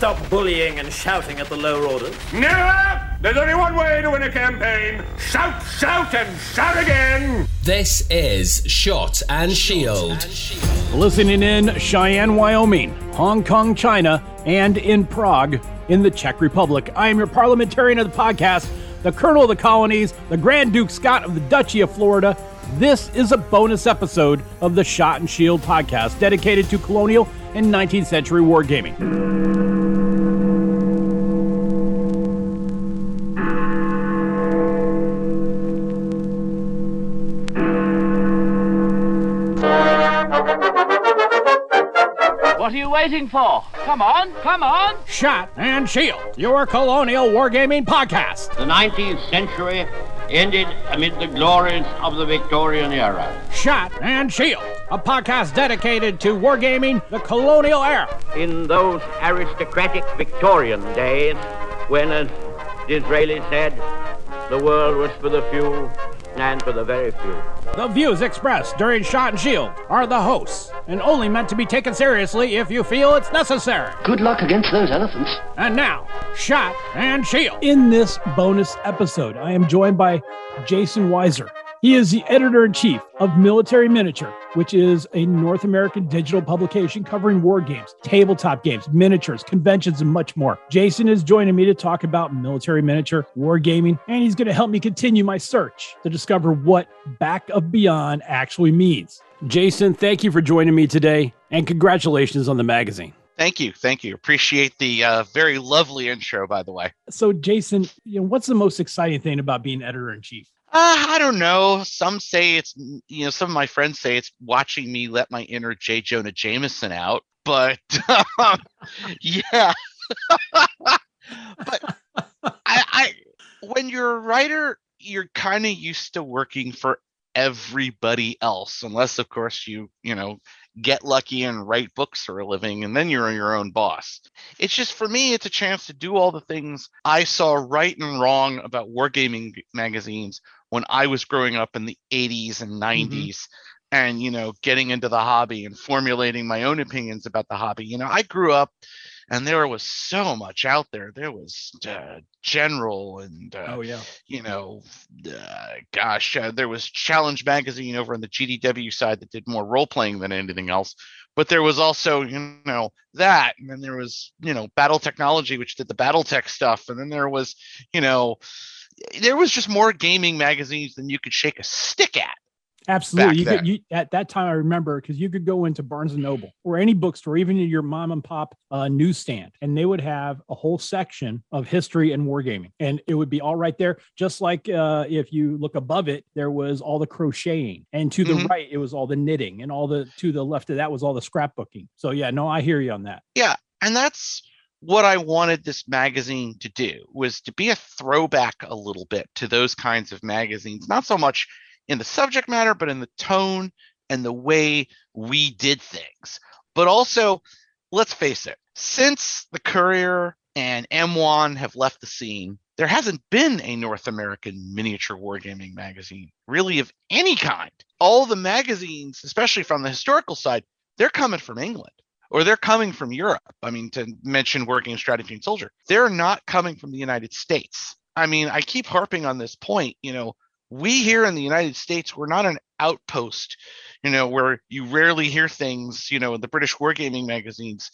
stop bullying and shouting at the lower orders? Never! There's only one way to win a campaign. Shout, shout, and shout again! This is Shot and Shield. Listening in Cheyenne, Wyoming, Hong Kong, China, and in Prague, in the Czech Republic. I am your parliamentarian of the podcast, the Colonel of the Colonies, the Grand Duke Scott of the Duchy of Florida. This is a bonus episode of the Shot and Shield podcast dedicated to colonial and 19th century wargaming. What are you waiting for? Come on, come on! Shot and Shield, your colonial wargaming podcast. The 19th century ended amid the glories of the Victorian era. Shot and Shield, a podcast dedicated to wargaming the colonial era. In those aristocratic Victorian days, when, as Disraeli said, the world was for the few and for the very few. The views expressed during Shot and Shield are the hosts and only meant to be taken seriously if you feel it's necessary. Good luck against those elephants. And now, Shot and Shield. In this bonus episode, I am joined by Jason Weiser. He is the editor in chief of Military Miniature, which is a North American digital publication covering war games, tabletop games, miniatures, conventions, and much more. Jason is joining me to talk about military miniature, wargaming, and he's going to help me continue my search to discover what Back of Beyond actually means. Jason, thank you for joining me today, and congratulations on the magazine. Thank you, thank you. Appreciate the uh, very lovely intro, by the way. So, Jason, you know, what's the most exciting thing about being editor in chief? Uh, I don't know. Some say it's, you know, some of my friends say it's watching me let my inner J. Jonah Jameson out. But um, yeah, but I, I, when you're a writer, you're kind of used to working for everybody else, unless of course you, you know, get lucky and write books for a living, and then you're your own boss. It's just for me, it's a chance to do all the things I saw right and wrong about wargaming magazines when I was growing up in the 80s and 90s. Mm-hmm. And you know, getting into the hobby and formulating my own opinions about the hobby. You know, I grew up and there was so much out there. There was uh, General and uh, oh yeah, you know, uh, gosh, uh, there was Challenge Magazine over on the GDW side that did more role playing than anything else. But there was also, you know, that, and then there was, you know, Battle Technology, which did the Battle Tech stuff, and then there was, you know, there was just more gaming magazines than you could shake a stick at. Absolutely. You could, you, at that time, I remember because you could go into Barnes and Noble or any bookstore, even your mom and pop uh, newsstand, and they would have a whole section of history and wargaming, and it would be all right there. Just like uh, if you look above it, there was all the crocheting, and to the mm-hmm. right, it was all the knitting, and all the to the left of that was all the scrapbooking. So yeah, no, I hear you on that. Yeah, and that's what I wanted this magazine to do was to be a throwback a little bit to those kinds of magazines, not so much in the subject matter, but in the tone and the way we did things. But also, let's face it, since the Courier and M1 have left the scene, there hasn't been a North American miniature wargaming magazine, really of any kind. All the magazines, especially from the historical side, they're coming from England or they're coming from Europe. I mean, to mention Wargame Strategy and Soldier, they're not coming from the United States. I mean, I keep harping on this point. You know, we here in the United States, we're not an outpost, you know, where you rarely hear things, you know, in the British wargaming magazines.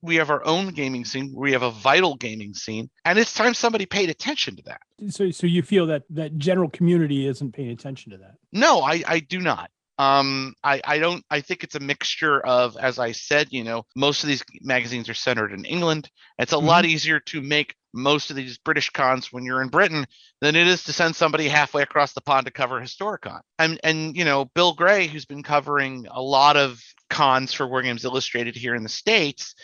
We have our own gaming scene. We have a vital gaming scene, and it's time somebody paid attention to that. So, so you feel that that general community isn't paying attention to that? No, I, I do not. Um, I, I don't, I think it's a mixture of, as I said, you know, most of these magazines are centered in England. It's a mm-hmm. lot easier to make most of these British cons when you're in Britain than it is to send somebody halfway across the pond to cover Historicon. And, and, you know, Bill Gray, who's been covering a lot of cons for Wargames Illustrated here in the States,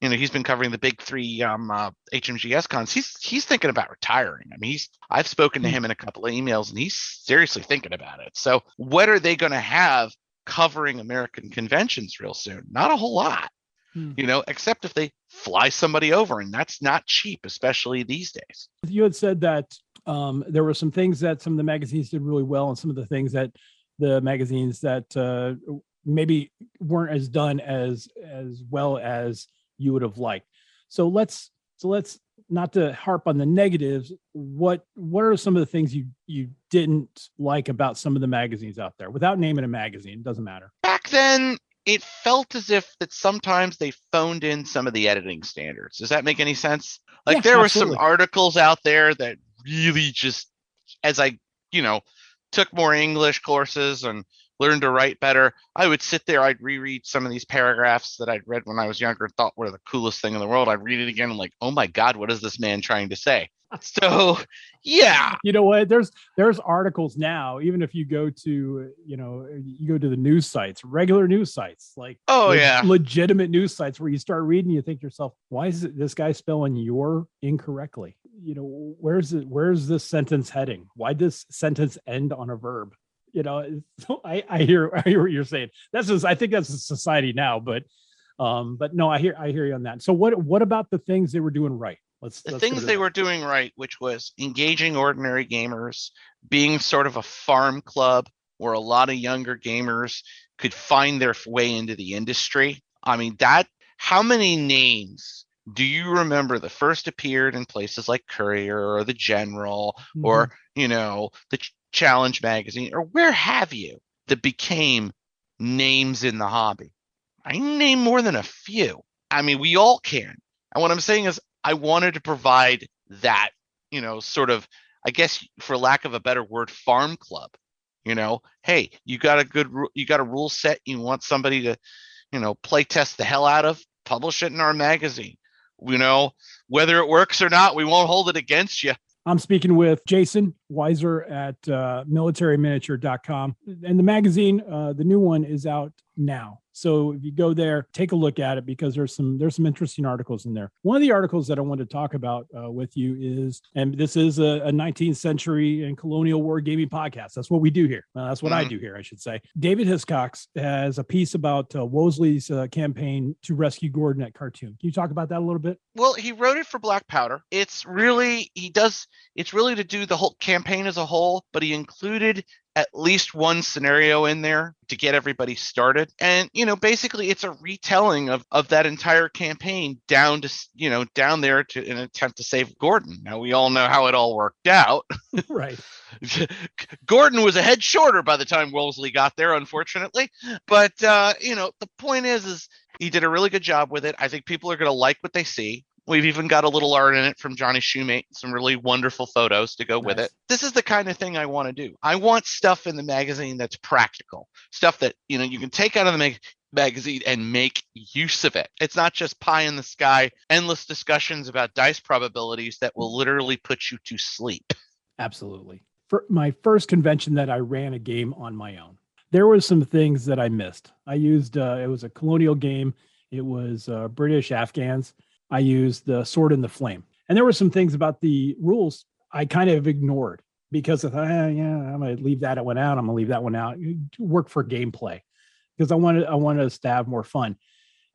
you know he's been covering the big three um, uh, HMGS cons. He's he's thinking about retiring. I mean, he's I've spoken to hmm. him in a couple of emails, and he's seriously thinking about it. So, what are they going to have covering American conventions real soon? Not a whole lot, hmm. you know, except if they fly somebody over, and that's not cheap, especially these days. You had said that um, there were some things that some of the magazines did really well, and some of the things that the magazines that uh, maybe weren't as done as as well as you would have liked. So let's so let's not to harp on the negatives. What what are some of the things you you didn't like about some of the magazines out there? Without naming a magazine, it doesn't matter. Back then, it felt as if that sometimes they phoned in some of the editing standards. Does that make any sense? Like Yeah, there were absolutely. some articles out there that really just as I, you know, took more English courses and learned to write better, I would sit there, I'd reread some of these paragraphs that I'd read when I was younger and thought were the coolest thing in the world. I'd read it again and like, oh my God, what is this man trying to say? So yeah. You know what? There's there's articles now. Even if you go to you know you go to the news sites, regular news sites, like Oh leg- yeah. legitimate news sites, where you start reading, you think to yourself, why is this guy spelling your incorrectly? You know, where's it? Where's this sentence heading? Why does sentence end on a verb? You know, so I, I hear I hear what you're saying. That's just I think that's a society now, but um, but no, I hear I hear you on that. So what what about the things they were doing right? Let's the let's things they that. were doing right, which was engaging ordinary gamers, being sort of a farm club where a lot of younger gamers could find their way into the industry. I mean, that how many names do you remember that first appeared in places like Courier or the General or, you know, the Challenge magazine or where have you that became names in the hobby? I name more than a few. I mean, we all can. And what I'm saying is, I wanted to provide that, you know, sort of, I guess, for lack of a better word, farm club. You know, hey, you got a good, you got a rule set. You want somebody to, you know, play test the hell out of, publish it in our magazine. You know, whether it works or not, we won't hold it against you. I'm speaking with Jason Weiser at uh, militaryminiature.com. And the magazine, uh, the new one is out now. So if you go there, take a look at it because there's some there's some interesting articles in there. One of the articles that I want to talk about uh, with you is, and this is a, a 19th century and colonial war gaming podcast. That's what we do here. That's what I Mhm. do here, I should say. David Hiscox has a piece about uh, Wolseley's uh, campaign to rescue Gordon at Khartoum. Can you talk about that a little bit? Well, he wrote it for Black Powder. It's really he does it's really to do the whole campaign as a whole, but he included at least one scenario in there to get everybody started. And you know, basically it's a retelling of of that entire campaign down to you know, down there to an attempt to save Gordon. Now we all know how it all worked out. right. Gordon was a head shorter by the time Wolseley got there, unfortunately. But uh, you know, the point is, is he did a really good job with it. I think people are going to like what they see. We've even got a little art in it from Johnny Shumate, some really wonderful photos to go with it. This is the kind of thing I want to do. I want stuff in the magazine that's practical, stuff that you know you can take out of the mag- magazine and make use of it. It's not just pie in the sky, endless discussions about dice probabilities that will literally put you to sleep. Absolutely. For my first convention that I ran a game on my own, there was some things that I missed. I used uh, it was a colonial game. It was uh, British Afghans. I used the Sword and the Flame, and there were some things about the rules I kind of ignored because I thought, eh, yeah, I'm gonna leave that one out. I'm gonna leave that one out. Work for gameplay because I wanted I wanted us to have more fun.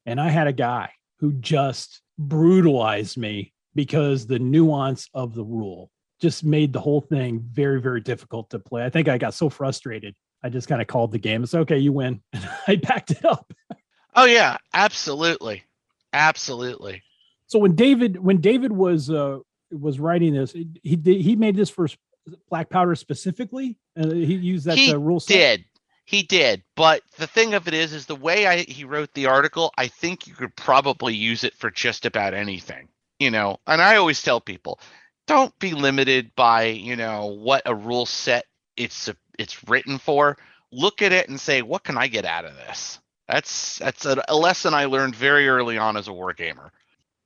And I had a guy who just brutalized me because the nuance of the rule just made the whole thing very, very difficult to play. I think I got so frustrated. I just kind of called the game. It's okay, you win. And I backed it up. Oh yeah, absolutely, absolutely. So when David, when David was uh was writing this, he did he made this for black powder specifically. Uh, he used that he uh, rule set. did, he did. But the thing of it is, is the way I he wrote the article. I think you could probably use it for just about anything. You know, and I always tell people, don't be limited by you know what a rule set it's it's written for. Look at it and say, what can I get out of this? That's that's a, a lesson I learned very early on as a wargamer.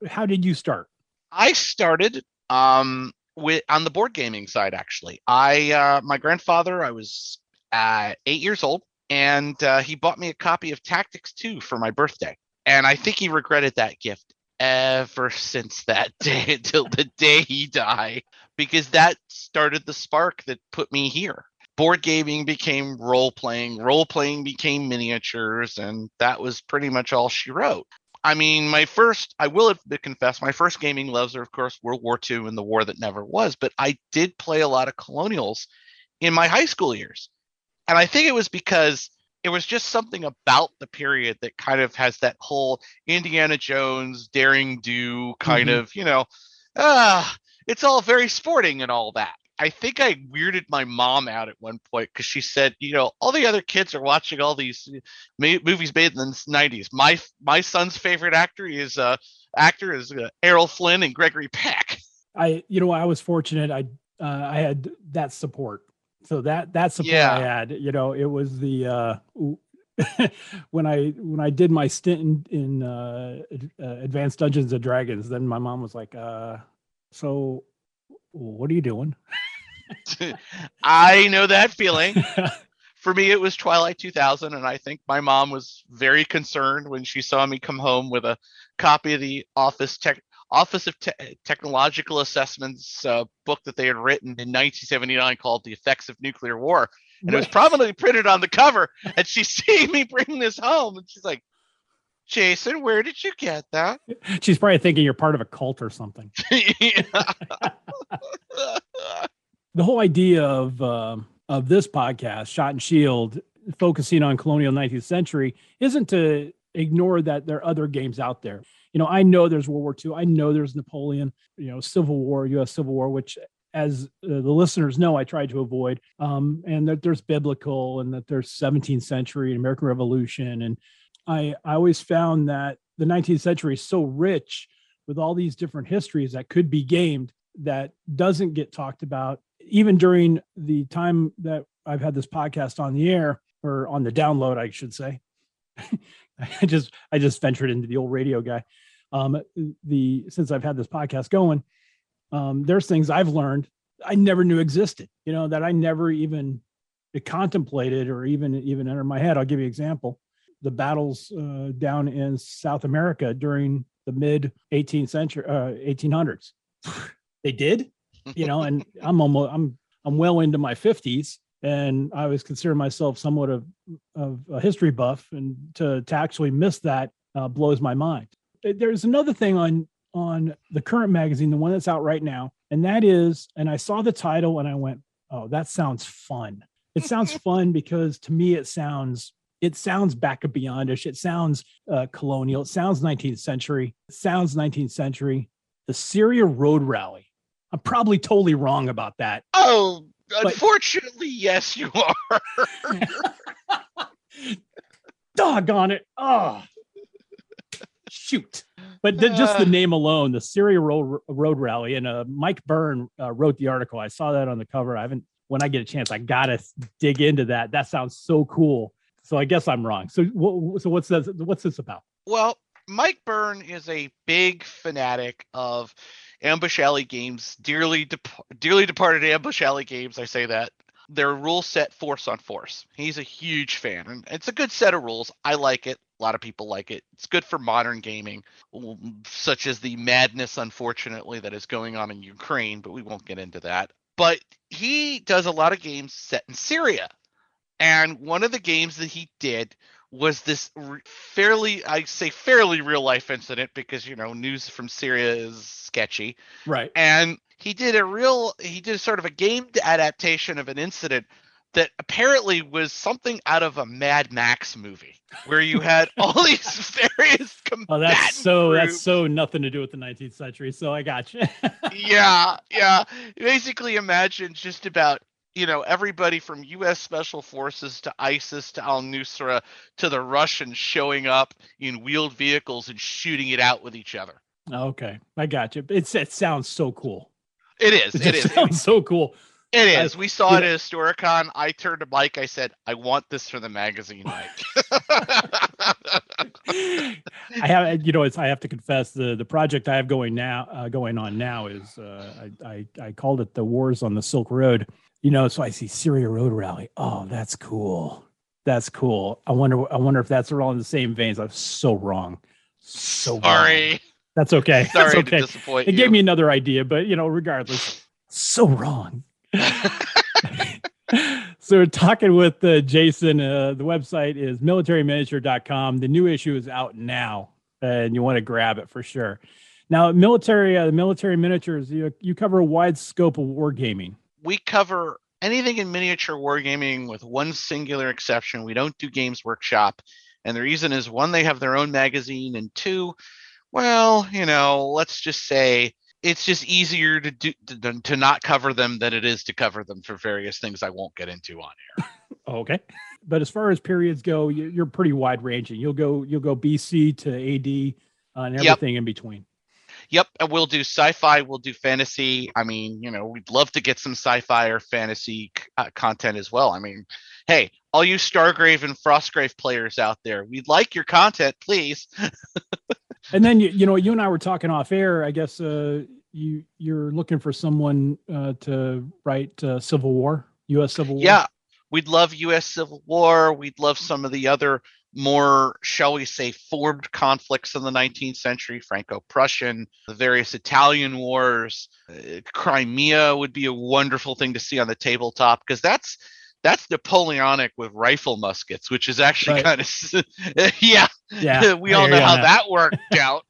How did you start? I started um with on the board gaming side actually. I uh my grandfather, I was uh 8 years old and uh, he bought me a copy of Tactics 2 for my birthday. And I think he regretted that gift ever since that day until the day he died because that started the spark that put me here. Board gaming became role playing, role playing became miniatures, and that was pretty much all she wrote. I mean, my first, I will confess, my first gaming loves are, of course, World War II and the war that never was, but I did play a lot of colonials in my high school years. And I think it was because It was just something about the period that kind of has that whole Indiana Jones, daring do kind Mhm. of, you know, ah, it's all very sporting and all that. I think I weirded my mom out at one point because she said, you know, all the other kids are watching all these ma- movies made in the '90s. My my son's favorite actor is uh actor is uh, Errol Flynn and Gregory Peck. I, you know, I was fortunate. I, uh, I had that support. So that that support Yeah. I had, you know, it was the uh, when I when I did my stint in, in uh, uh, Advanced Dungeons and Dragons. Then my mom was like, uh, "So, what are you doing?" I know that feeling. For me, it was Twilight 2000, and I think my mom was very concerned when she saw me come home with a copy of the Office Tech Office of Te- Technological Assessments uh, book that they had written in 1979 called "The Effects of Nuclear War," and it was prominently printed on the cover. And she's seeing me bring this home, and she's like, "Jason, where did you get that?" She's probably thinking you're part of a cult or something. the whole idea of um, of this podcast, Shot and Shield, focusing on colonial 19th century, isn't to ignore that there are other games out there. You know, I know there's World War II. I know there's Napoleon. You know, Civil War, U.S. Civil War, which, as uh, the listeners know, I tried to avoid. Um, and that there's biblical, and that there's 17th century and American Revolution, and I I always found that the 19th century is so rich with all these different histories that could be gamed that doesn't get talked about even during the time that I've had this podcast on the air or on the download, I should say. I just I just ventured into the old radio guy. Um, the since I've had this podcast going, um, there's things I've learned I never knew existed. You know that I never even contemplated or even even entered my head. I'll give you an example: the battles uh, down in South America during the mid 18th century, uh, 1800s. they did, you know, and I'm almost I'm I'm well into my 50s, and I was considering myself somewhat of of a history buff, and to to actually miss that uh, blows my mind. There's another thing on on the current magazine, the one that's out right now, and that is, and I saw the title and I went, oh, that sounds fun. It sounds fun because to me it sounds it sounds back and beyondish. It sounds uh, colonial. It sounds 19th century. It sounds 19th century. The Syria Road Rally. I'm probably totally wrong about that. oh, But- unfortunately, yes, you are. Doggone it. Oh, shoot. But th- just the Uh. name alone, the Syria Road, Road Rally, and uh, Mike Byrne uh, wrote the article. I saw that on the cover. I haven't, when I get a chance, I got to dig into that. That sounds so cool. So I guess I'm wrong. So, wh- so what's this, what's this about? Well, Mike Byrne is a big fanatic of Ambush Alley games, dearly dep- dearly departed Ambush Alley games. I say that they're rule set force on force. He's a huge fan, and it's a good set of rules. I like it. A lot of people like it. It's good for modern gaming, such as the madness, unfortunately, that is going on in Ukraine. But we won't get into that. But he does a lot of games set in Syria, and one of the games that he did was this fairly i say fairly real life incident because you know news from syria is sketchy Right. and he did a real he did sort of a gamed adaptation of an incident that apparently was something out of a mad max movie where you had all these various Oh, that's so, that's so nothing to do with the 19th century. So I got you. yeah yeah basically imagine just about you know everybody from us special forces to isis to al-nusra to the russians showing up in wheeled vehicles and shooting it out with each other okay. I got you. It's, it sounds so cool. it is It it sounds so cool. It is. I- we saw it at historicon i turned to mike i said i want this for the magazine mike I have, you know, it's, I have to confess the, the project I have going now, uh, going on now is, uh, I, I, I called it the wars on the Silk Road, you know, so I see Syria Road Rally. Oh, that's cool. That's cool. I wonder, I wonder if that's all in the same veins. I'm so wrong. So wrong. sorry That's okay. sorry That's okay. to disappoint It you gave me another idea, but you know, regardless, so wrong. so we're talking with uh, Jason. Uh, the website is militaryminiature.com. The new issue is out now, and you want to grab it for sure. Now, military, uh, the military miniatures, you, you cover a wide scope of wargaming. We cover anything in miniature wargaming with one singular exception. We don't do Games Workshop. And the reason is one, they have their own magazine, and two, well, you know, let's just say it's just easier to do to, to not cover them than it is to cover them for various things I won't get into on here. Okay. But as far as periods go, you- you're pretty wide ranging. You'll go you'll go BC to AD uh, and Yep. everything in between. Yep, and we'll do sci-fi. We'll do fantasy. I mean, you know, we'd love to get some sci-fi or fantasy uh, content as well. I mean, hey, all you Stargrave and Frostgrave players out there, we'd like your content, please. And then you you know you and I were talking off air. I guess uh, you you're looking for someone uh, to write uh, Civil War, U.S. Civil War. Yeah, we'd love U.S. Civil War. We'd love some of the other more, shall we say, formed conflicts in the 19th century, Franco-Prussian, the various Italian wars. Uh, Crimea would be a wonderful thing to see on the tabletop because that's that's Napoleonic with rifle muskets, which is actually Right. kind of yeah. yeah. we all know how that. that worked out.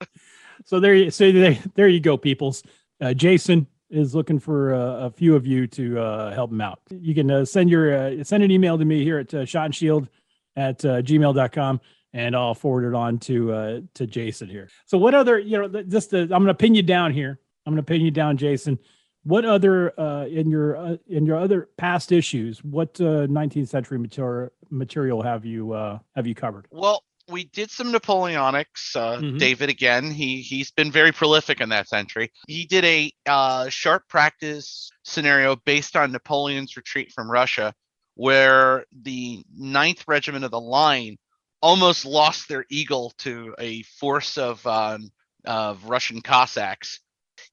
So there, you, so there, there you go, peoples. Uh, Jason is looking for uh, a few of you to uh, help him out. You can uh, send your uh, send an email to me here at uh, shot and shield at uh, gmail.com and I'll forward it on to uh, to Jason here. So what other, you know, just to, I'm going to pin you down here. I'm going to pin you down, Jason. What other uh, in your uh, in your other past issues? What uh, 19th century material material have you uh, have you covered? Well, we did some Napoleonics. Uh, Mhm. David again, he he's been very prolific in that century. He did a uh, sharp practice scenario based on Napoleon's retreat from Russia, where the Ninth Regiment of the Line almost lost their eagle to a force of um, of Russian Cossacks.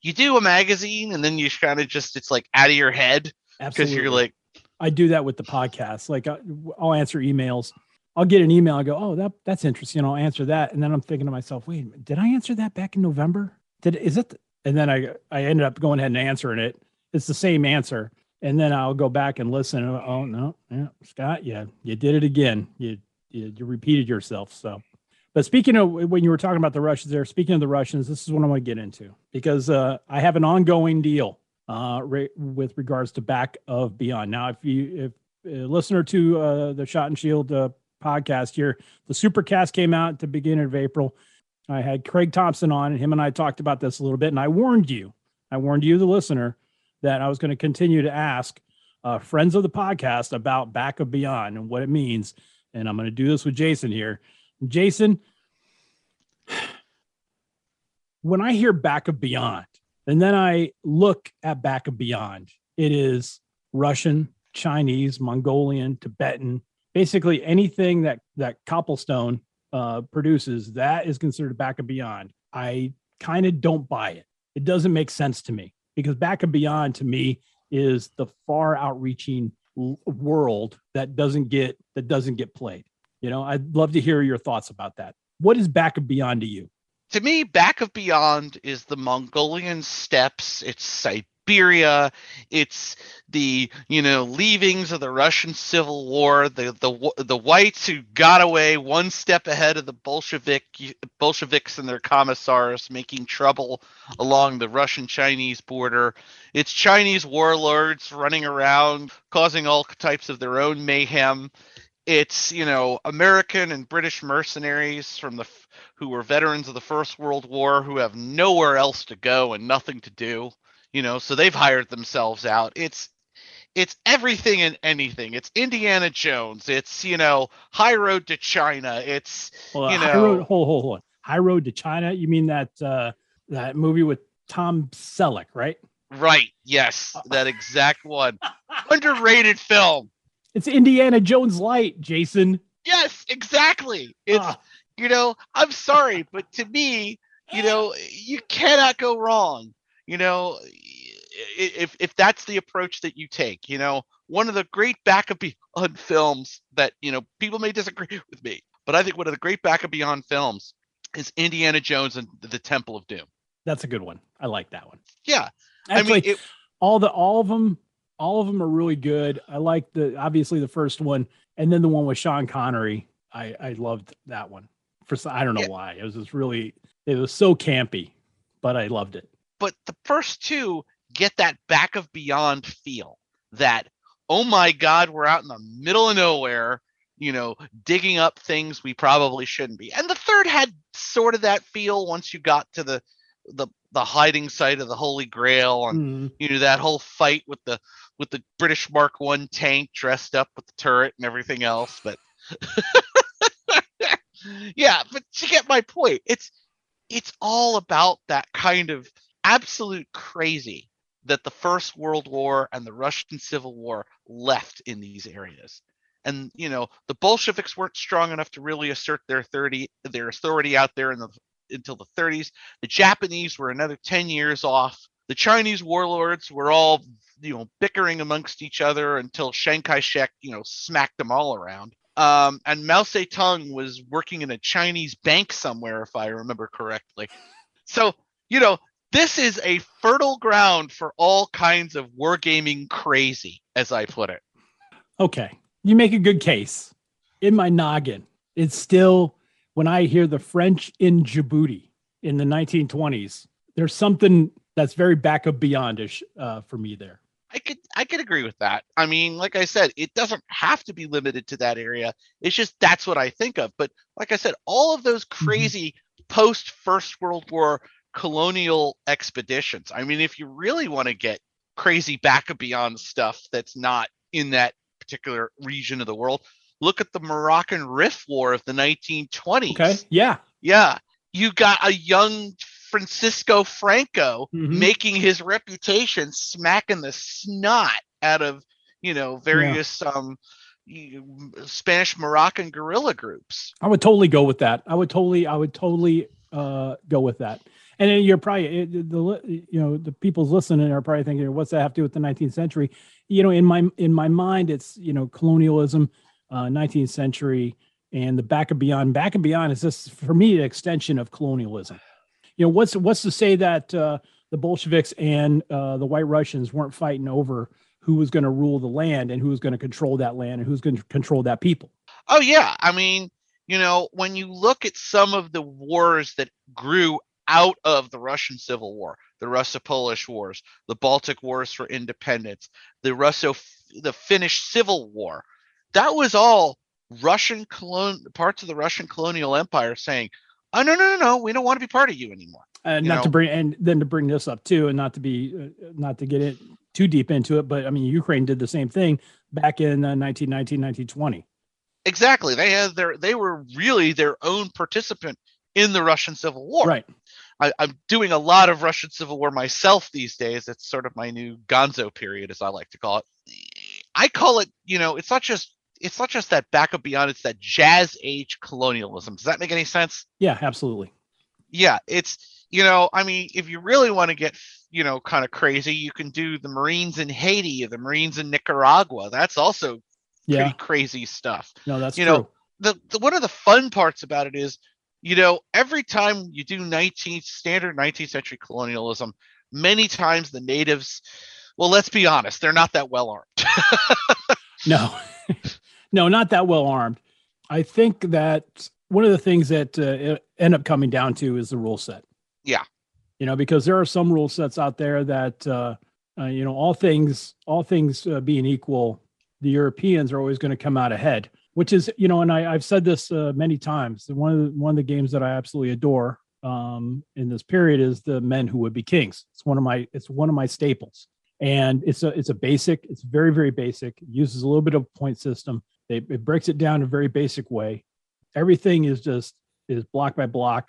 You do a magazine, and then you kind of just it's like out of your head because you're like, I do that with the podcast. Like I, I'll answer emails. I'll get an email. I go, oh, that that's interesting. I'll answer that, and then I'm thinking to myself, wait, a minute, did I answer that back in November? Did is it? And then I I ended up going ahead and answering it. It's the same answer, and then I'll go back and listen. Oh no, yeah, Scott, yeah, you did it again. You you, you repeated yourself. So. But speaking of when you were talking about the Russians there, speaking of the Russians, this is what I want to get into because uh, I have an ongoing deal uh, re- with regards to Back of Beyond. Now, if you if a listener to uh, the Shot and Shield uh, podcast here, the Supercast came out at the beginning of April. I had Craig Thompson on, and him and I talked about this a little bit. And I warned you, I warned you, the listener, that I was going to continue to ask uh, friends of the podcast about Back of Beyond and what it means. And I'm going to do this with Jason here. Jason, when I hear Back of Beyond, and then I look at Back of Beyond, it is Russian, Chinese, Mongolian, Tibetan, basically anything that that Copplestone uh, produces that is considered Back of Beyond. I kind of don't buy it. It doesn't make sense to me because Back of Beyond to me is the far outreaching world that doesn't get that doesn't get played. You know, I'd love to hear your thoughts about that. What is Back of Beyond to you? to me, Back of Beyond is the Mongolian steppes. It's Siberia. It's the you know leavings of the Russian Civil War. The the the whites who got away one step ahead of the Bolshevik Bolsheviks and their commissars, making trouble along the Russian-Chinese border. It's Chinese warlords running around, causing all types of their own mayhem. It's you know American and British mercenaries from the who were veterans of the First World War who have nowhere else to go and nothing to do. You know, so they've hired themselves out. It's it's everything and anything. It's Indiana Jones. It's you know High Road to China. It's Well, you High know- Road, hold, hold, hold. High Road to China. You mean that uh, that movie with Tom Selleck, right? right. Yes, that exact one. Underrated film. It's Indiana Jones Light, Jason. Yes, exactly. It's Ah, you know, I'm sorry, but to me, you know, you cannot go wrong. You know, if if that's the approach that you take, you know, one of the great back of beyond films that you know people may disagree with me, but I think one of the great back of beyond films is Indiana Jones and the Temple of Doom. that's a good one. I like that one. Yeah, Actually, I mean, it, all the all of them, all of them are really good. I like the obviously the first one, and then the one with Sean Connery. I I loved that one. For I don't know Yeah. why. It was just really it was so campy, but I loved it. but the first two get that back of beyond feel that oh my god, we're out in the middle of nowhere, you know, digging up things we probably shouldn't be. And the third had sort of that feel once you got to the the the hiding site of the Holy Grail and Mm. you know that whole fight with the with the British Mark One tank dressed up with the turret and everything else. But yeah, but you get my point. It's it's all about that kind of absolute crazy that the First World War and the Russian Civil War left in these areas. And you know, the Bolsheviks weren't strong enough to really assert their 30 their authority out there in the until the 30s. The Japanese were another 10 years off. The Chinese warlords were all you know bickering amongst each other until Chiang Kai-shek you know smacked them all around. Um, and Mao Zedong was working in a Chinese bank somewhere, if I remember correctly. So you know this is a fertile ground for all kinds of wargaming crazy, as I put it. Okay. You make a good case. In my noggin, it's still when I hear the French in Djibouti in the 1920s, there's something that's very back of beyondish uh, for me there. I could I could agree with that. I mean, like I said, it doesn't have to be limited to that area. It's just that's what I think of. But like I said, all of those crazy post First World War colonial expeditions. I mean, if you really want to get crazy back and beyond stuff that's not in that particular region of the world, look at the Moroccan Rif War of the 1920s. Okay. Yeah. Yeah. You got a young Francisco Franco Mhm. making his reputation smacking the snot out of, you know, various um Spanish Moroccan guerrilla groups. I would totally go with that. I would totally, I would totally uh, go with that. And you're probably the you know the people's listening are probably thinking, what's that have to do with the 19th century? You know, in my in my mind, it's you know colonialism, uh, 19th century, and the back and beyond. Back and beyond is just for me an extension of colonialism. You know, what's what's to say that uh, the Bolsheviks and uh, the White Russians weren't fighting over who was going to rule the land and who was going to control that land and who's going to control that people? Oh yeah, I mean, you know, when you look at some of the wars that grew out of the Russian Civil War, the Russo-Polish Wars, the Baltic Wars for independence, the Russo the Finnish Civil War, that was all Russian colon parts of the Russian colonial empire saying, "Oh no, no, no, no, we don't want to be part of you anymore." and not to bring and then to bring this up too and not to be uh, not to get it too deep into it but i mean ukraine did the same thing back in uh, 1919 1920 Exactly. They had their they were really their own participant in the Russian Civil War. right I, I'm doing a lot of Russian Civil War myself these days. It's sort of my new Gonzo period, as I like to call it. I call it, you know, it's not just it's not just that back up beyond. It's that jazz age colonialism. Does that make any sense? yeah absolutely Yeah, it's you know, I mean, if you really want to get you know kind of crazy, you can do the Marines in Haiti or the Marines in Nicaragua. That's also yeah pretty crazy stuff no that's you true know, the, the one of the fun parts about it is, you know, every time you do 19th standard 19th century colonialism, many times the natives, well, let's be honest, they're not that well armed. no no not that well armed i think that one of the things that uh, end up coming down to is the rule set Yeah. you know because there are some rule sets out there that uh, uh, you know all things all things uh, being equal the europeans are always going to come out ahead which is you know and I, i've said this uh, many times one of the, one of the games that i absolutely adore um, in this period is the men who would be kings. It's one of my it's one of my staples. And it's a it's a basic it's very very basic it uses a little bit of point system. It, it breaks it down in a very basic way. Everything is just is block by block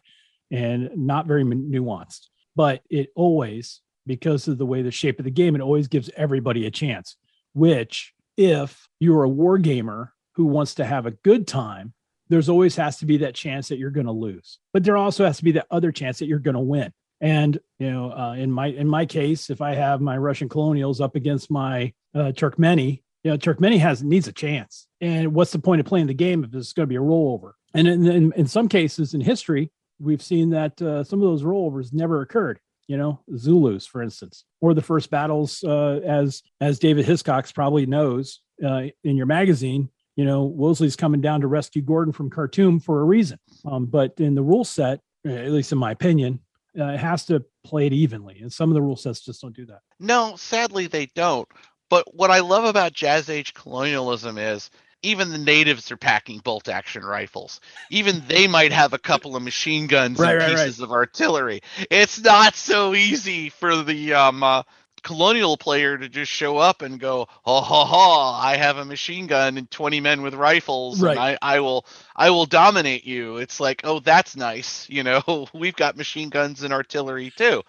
and not very nuanced. But it always because of the way the shape of the game it always gives everybody a chance which if you're a war gamer who wants to have a good time there's always has to be that chance that you're going to lose. But there also has to be that other chance that you're going to win. And you know uh, in my in my case if i have my russian colonials up against my uh, turkmeni you know turkmeni has needs a chance. And what's the point of playing the game if it's going to be a rollover? And in, in, in some cases in history we've seen that uh, some of those rollovers never occurred you know zulus for instance or the first battles uh, as as david hiscox probably knows uh, in your magazine you know Wolseley's coming down to rescue gordon from khartoum for a reason um, but in the rule set at least in my opinion uh, it has to play it evenly and some of the rule sets just don't do that no, sadly they don't. But what I love about Jazz Age colonialism is even the natives are packing bolt action rifles. Even they might have a couple of machine guns Right, and right, pieces of artillery. It's not so easy for the um, uh, colonial player to just show up and go, ha ha ha, I have a machine gun and 20 men with rifles Right. and I, I will I will dominate you. It's like, oh, that's nice. You know, we've got machine guns and artillery too.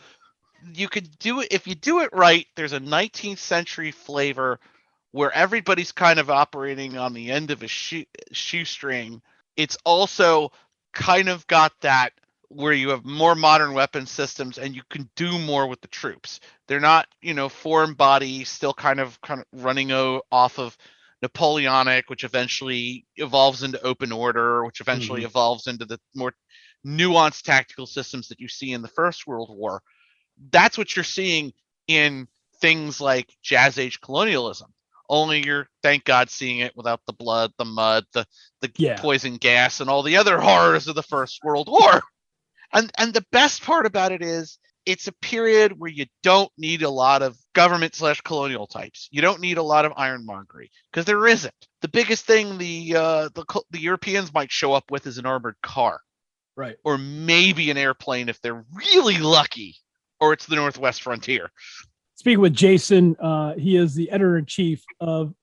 You could do it if you do it right. There's a 19th century flavor where everybody's kind of operating on the end of a shoe, shoestring. It's also kind of got that where you have more modern weapon systems and you can do more with the troops. They're not, you know, foreign body, still kind of kind of running o- off of Napoleonic, which eventually evolves into open order, which eventually mm-hmm. evolves into the more nuanced tactical systems that you see in the First World War. That's what you're seeing in things like Jazz Age colonialism. Only you're, thank God, seeing it without the blood, the mud, the the Yeah. poison gas, and all the other horrors of the First World War. And and the best part about it is it's a period where you don't need a lot of government slash colonial types. You don't need a lot of ironmongery because there isn't. The biggest thing the uh, the the Europeans might show up with is an armored car Right. or maybe an airplane if they're really lucky, or it's the Northwest Frontier. Speaking with Jason, uh, he is the editor in chief of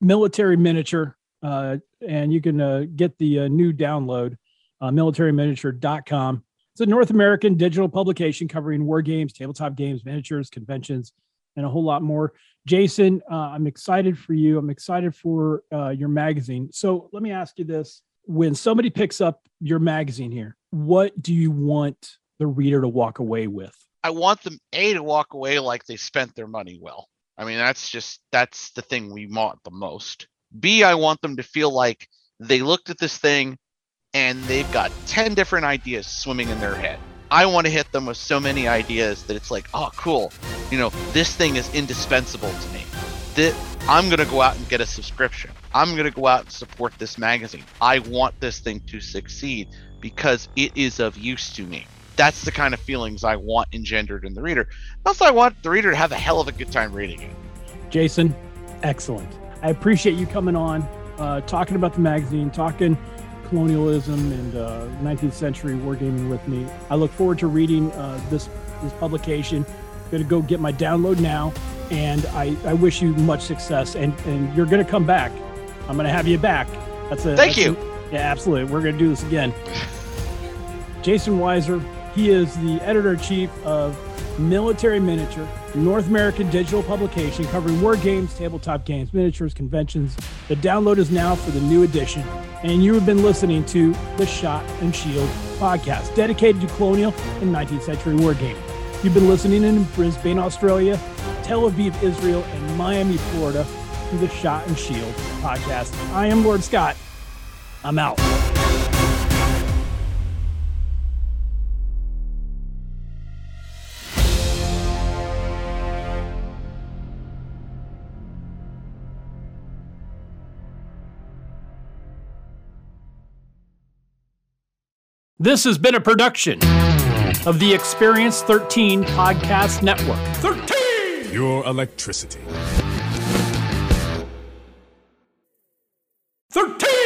Military Miniature, uh, and you can uh, get the uh, new download, uh, militaryminiature.com. It's a North American digital publication covering war games, tabletop games, miniatures, conventions, and a whole lot more. Jason, uh, I'm excited for you. I'm excited for uh, your magazine. So let me ask you this: When somebody picks up your magazine here, what do you want the reader to walk away with? I want them a to walk away like they spent their money well. I mean, that's just that's the thing we want the most. B, I want them to feel like they looked at this thing and they've got 10 different ideas swimming in their head. I want to hit them with so many ideas that it's like, oh, cool. You know, this thing is indispensable to me. That I'm going to go out and get a subscription. I'm going to go out and support this magazine. I want this thing to succeed because it is of use to me. That's the kind of feelings I want engendered in the reader. Also, I want the reader to have a hell of a good time reading it. Jason, excellent. I appreciate you coming on, uh, talking about the magazine, talking colonialism and uh, 19th century wargaming with me. I look forward to reading uh, this this publication. Going to go get my download now, and I, I wish you much success. And and you're going to come back. I'm going to have you back. That's a Thank that's you. a- yeah, absolutely. We're going to do this again. Jason Weiser, he is the editor in chief of Military Miniature, North American digital publication covering war games, tabletop games, miniatures, conventions. The download is now for the new edition, and you have been listening to the Shot and Shield podcast, dedicated to colonial and 19th century war gaming. You've been listening in Brisbane, Australia, Tel Aviv, Israel, and Miami, Florida, to the Shot and Shield podcast. I am Lord Scott. I'm out. This has been a production of the Experience 13 Podcast Network. 13! Your electricity. 13!